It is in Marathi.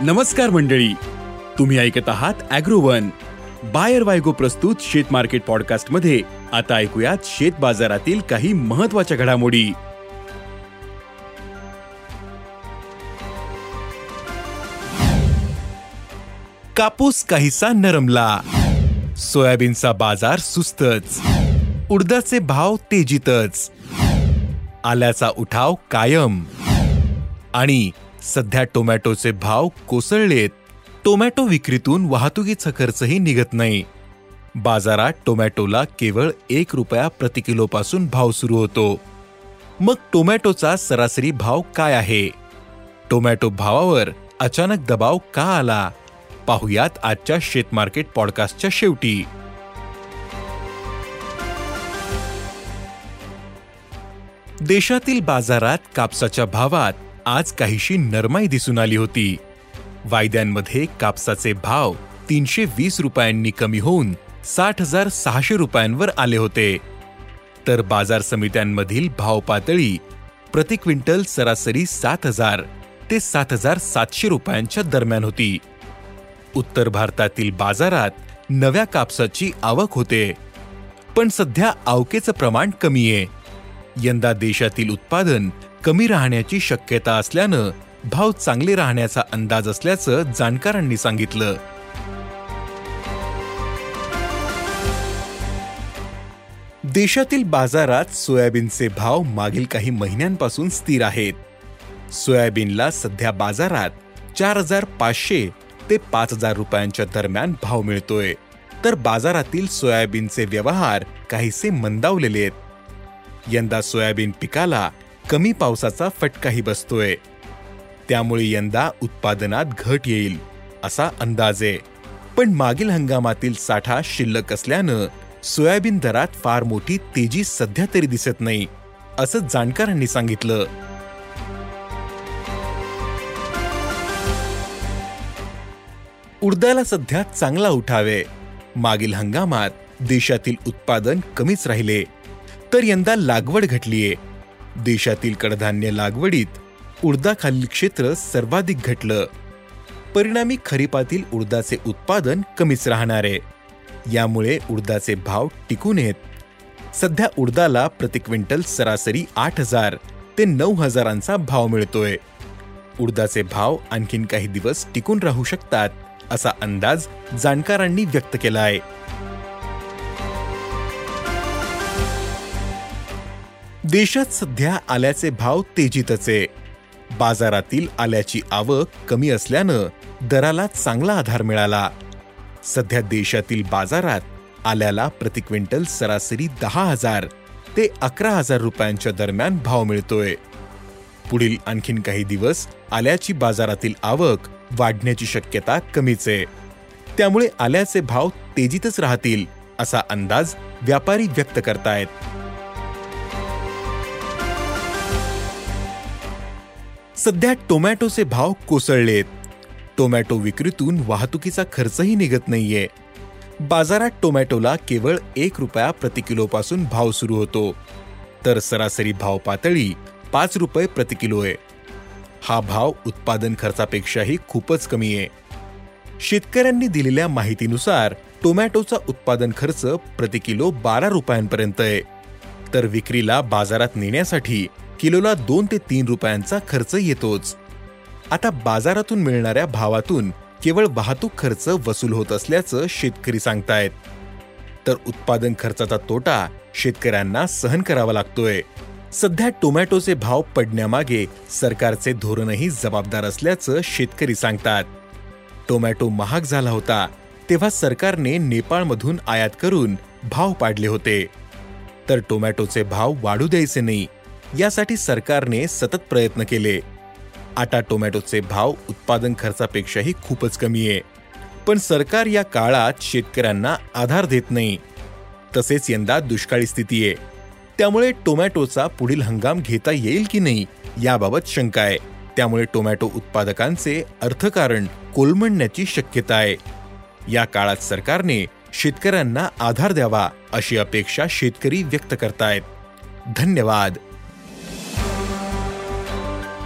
नमस्कार मंडळी. तुम्ही ऐकत आहात अॅग्रोवन. बायर वायगो प्रस्तुत शेत मार्केट पॉडकास्टमध्ये आता ऐकूयात शेत बाजारातील काही महत्त्वाच्या घडामोडी. कापूस काहीसा नरमला. सोयाबीनचा बाजार सुस्तच. उडदाचे भाव तेजीतच. आल्याचा उठाव कायम. आणि सध्या टोमॅटोचे भाव कोसळलेत टोमॅटो विक्रीतून वाहतुकीचा खर्चही निघत नाही. बाजारात टोमॅटोला केवळ एक रुपया प्रति किलोपासून भाव सुरू होतो. मग टोमॅटोचा सरासरी भाव काय आहे? टोमॅटो भावावर अचानक दबाव का आला? पाहुयात आजच्या शेतमार्केट पॉडकास्टच्या शेवटी. देशातील बाजारात कापसाच्या भावात आज काहीशी नरमाई दिसून आली होती. वायद्यांमध्ये कापसाचे भाव तीनशे वीस रुपयांनी कमी होऊन साठ हजार सहाशे रुपयांवर आले होते. तर बाजार समित्यांमधील भाव पातळी प्रति क्विंटल सरासरी सात हजार ते सात हजार सातशे रुपयांच्या दरम्यान होती. उत्तर भारतातील बाजारात नव्या कापसाची आवक होते. पण सध्या आवकेचं प्रमाण कमी आहे यंदा देशातील उत्पादन कमी राहण्याची शक्यता असल्यानं भाव चांगले राहण्याचा अंदाज असल्याचं जाणकारांनी सांगितलं. देशातील बाजारात सोयाबीनचे भाव मागील काही महिन्यांपासून स्थिर आहेत. सोयाबीनला सध्या बाजारात चार हजार पाचशे ते पाच हजार रुपयांच्या दरम्यान भाव मिळतोय. तर बाजारातील सोयाबीनचे व्यवहार काहीसे मंदावलेले आहेत. यंदा सोयाबीन पिकाला कमी पावसाचा फटकाही बसतोय. त्यामुळे यंदा उत्पादनात घट येईल असा अंदाज. आहे पण मागील हंगामातील साठा शिल्लक असल्यानं सोयाबीन दरात फार मोठी तेजी सध्या तरी दिसत नाही असं जाणकारांनी सांगितलं. उडदाला सध्या चांगला उठावे. मागील हंगामात देशातील उत्पादन कमीच राहिले. तर यंदा लागवड घटलीये. देशातील कडधान्य लागवडीत उडदाखालील क्षेत्र सर्वाधिक घटलं. परिणामी खरीपातील उडदाचे उत्पादन कमीच राहणार. आहे यामुळे उडदाचे भाव टिकून येत सध्या उडदाला प्रति क्विंटल सरासरी आठ हजार ते नऊ हजारांचा भाव मिळतोय. उडदाचे भाव आणखीन काही दिवस टिकून राहू शकतात असा अंदाज जाणकारांनी व्यक्त केला आहे देशात सध्या आल्याचे भाव तेजीतच. आहे बाजारातील आल्याची आवक कमी असल्यानं दराला चांगला आधार मिळाला. सध्या देशातील बाजारात आल्याला प्रति क्विंटल सरासरी दहा हजार ते अकरा हजार रुपयांच्या दरम्यान भाव मिळतोय. पुढील आणखीन काही दिवस आल्याची बाजारातील आवक वाढण्याची शक्यता कमीच. आहे त्यामुळे आल्याचे भाव तेजीतच राहतील असा अंदाज व्यापारी व्यक्त करतायत. सध्या टोमॅटोचे भाव कोसळलेत. टोमॅटो विक्रीतून वाहतुकीचा खर्चही निघत नाहीये. बाजारात टोमॅटोला केवळ एक रुपया प्रति किलोपासून भाव सुरू होतो. तर सरासरी भाव पातळी पाच रुपये प्रति किलो आहे. हा भाव उत्पादन खर्चापेक्षाही खूपच कमी आहे. शेतकऱ्यांनी दिलेल्या माहितीनुसार टोमॅटोचा उत्पादन खर्च प्रति किलो बारा रुपयांपर्यंत आहे. तर विक्रीला बाजारात नेण्यासाठी किलोला दोन ते तीन रुपयांचा खर्च येतोच. आता बाजारातून मिळणाऱ्या भावातून केवळ वाहतूक खर्च वसूल होत असल्याचं शेतकरी सांगतायत. तर उत्पादन खर्चाचा तोटा शेतकऱ्यांना सहन करावा लागतोय. सध्या टोमॅटोचे भाव पडण्यामागे सरकारचे धोरणही जबाबदार असल्याचं शेतकरी सांगतात. टोमॅटो महाग झाला होता तेव्हा सरकारने नेपाळमधून आयात करून भाव पाडले होते. तर टोमॅटोचे भाव वाढू द्यायचे नाही. यासाठी सरकारने सतत प्रयत्न केले. आता टोमॅटोचे भाव उत्पादन खर्चापेक्षाही खूपच कमी आहे. पण सरकार या काळात शेतकऱ्यांना आधार देत नाही. तसेच यंदा दुष्काळी स्थिती आहे. त्यामुळे टोमॅटोचा पुढील हंगाम घेता येईल की नाही याबाबत शंका आहे. त्यामुळे टोमॅटो उत्पादकांचे अर्थकारण कोलमडण्याची शक्यता आहे. या काळात सरकारने शेतकऱ्यांना आधार द्यावा अशी अपेक्षा शेतकरी व्यक्त करतायत. धन्यवाद.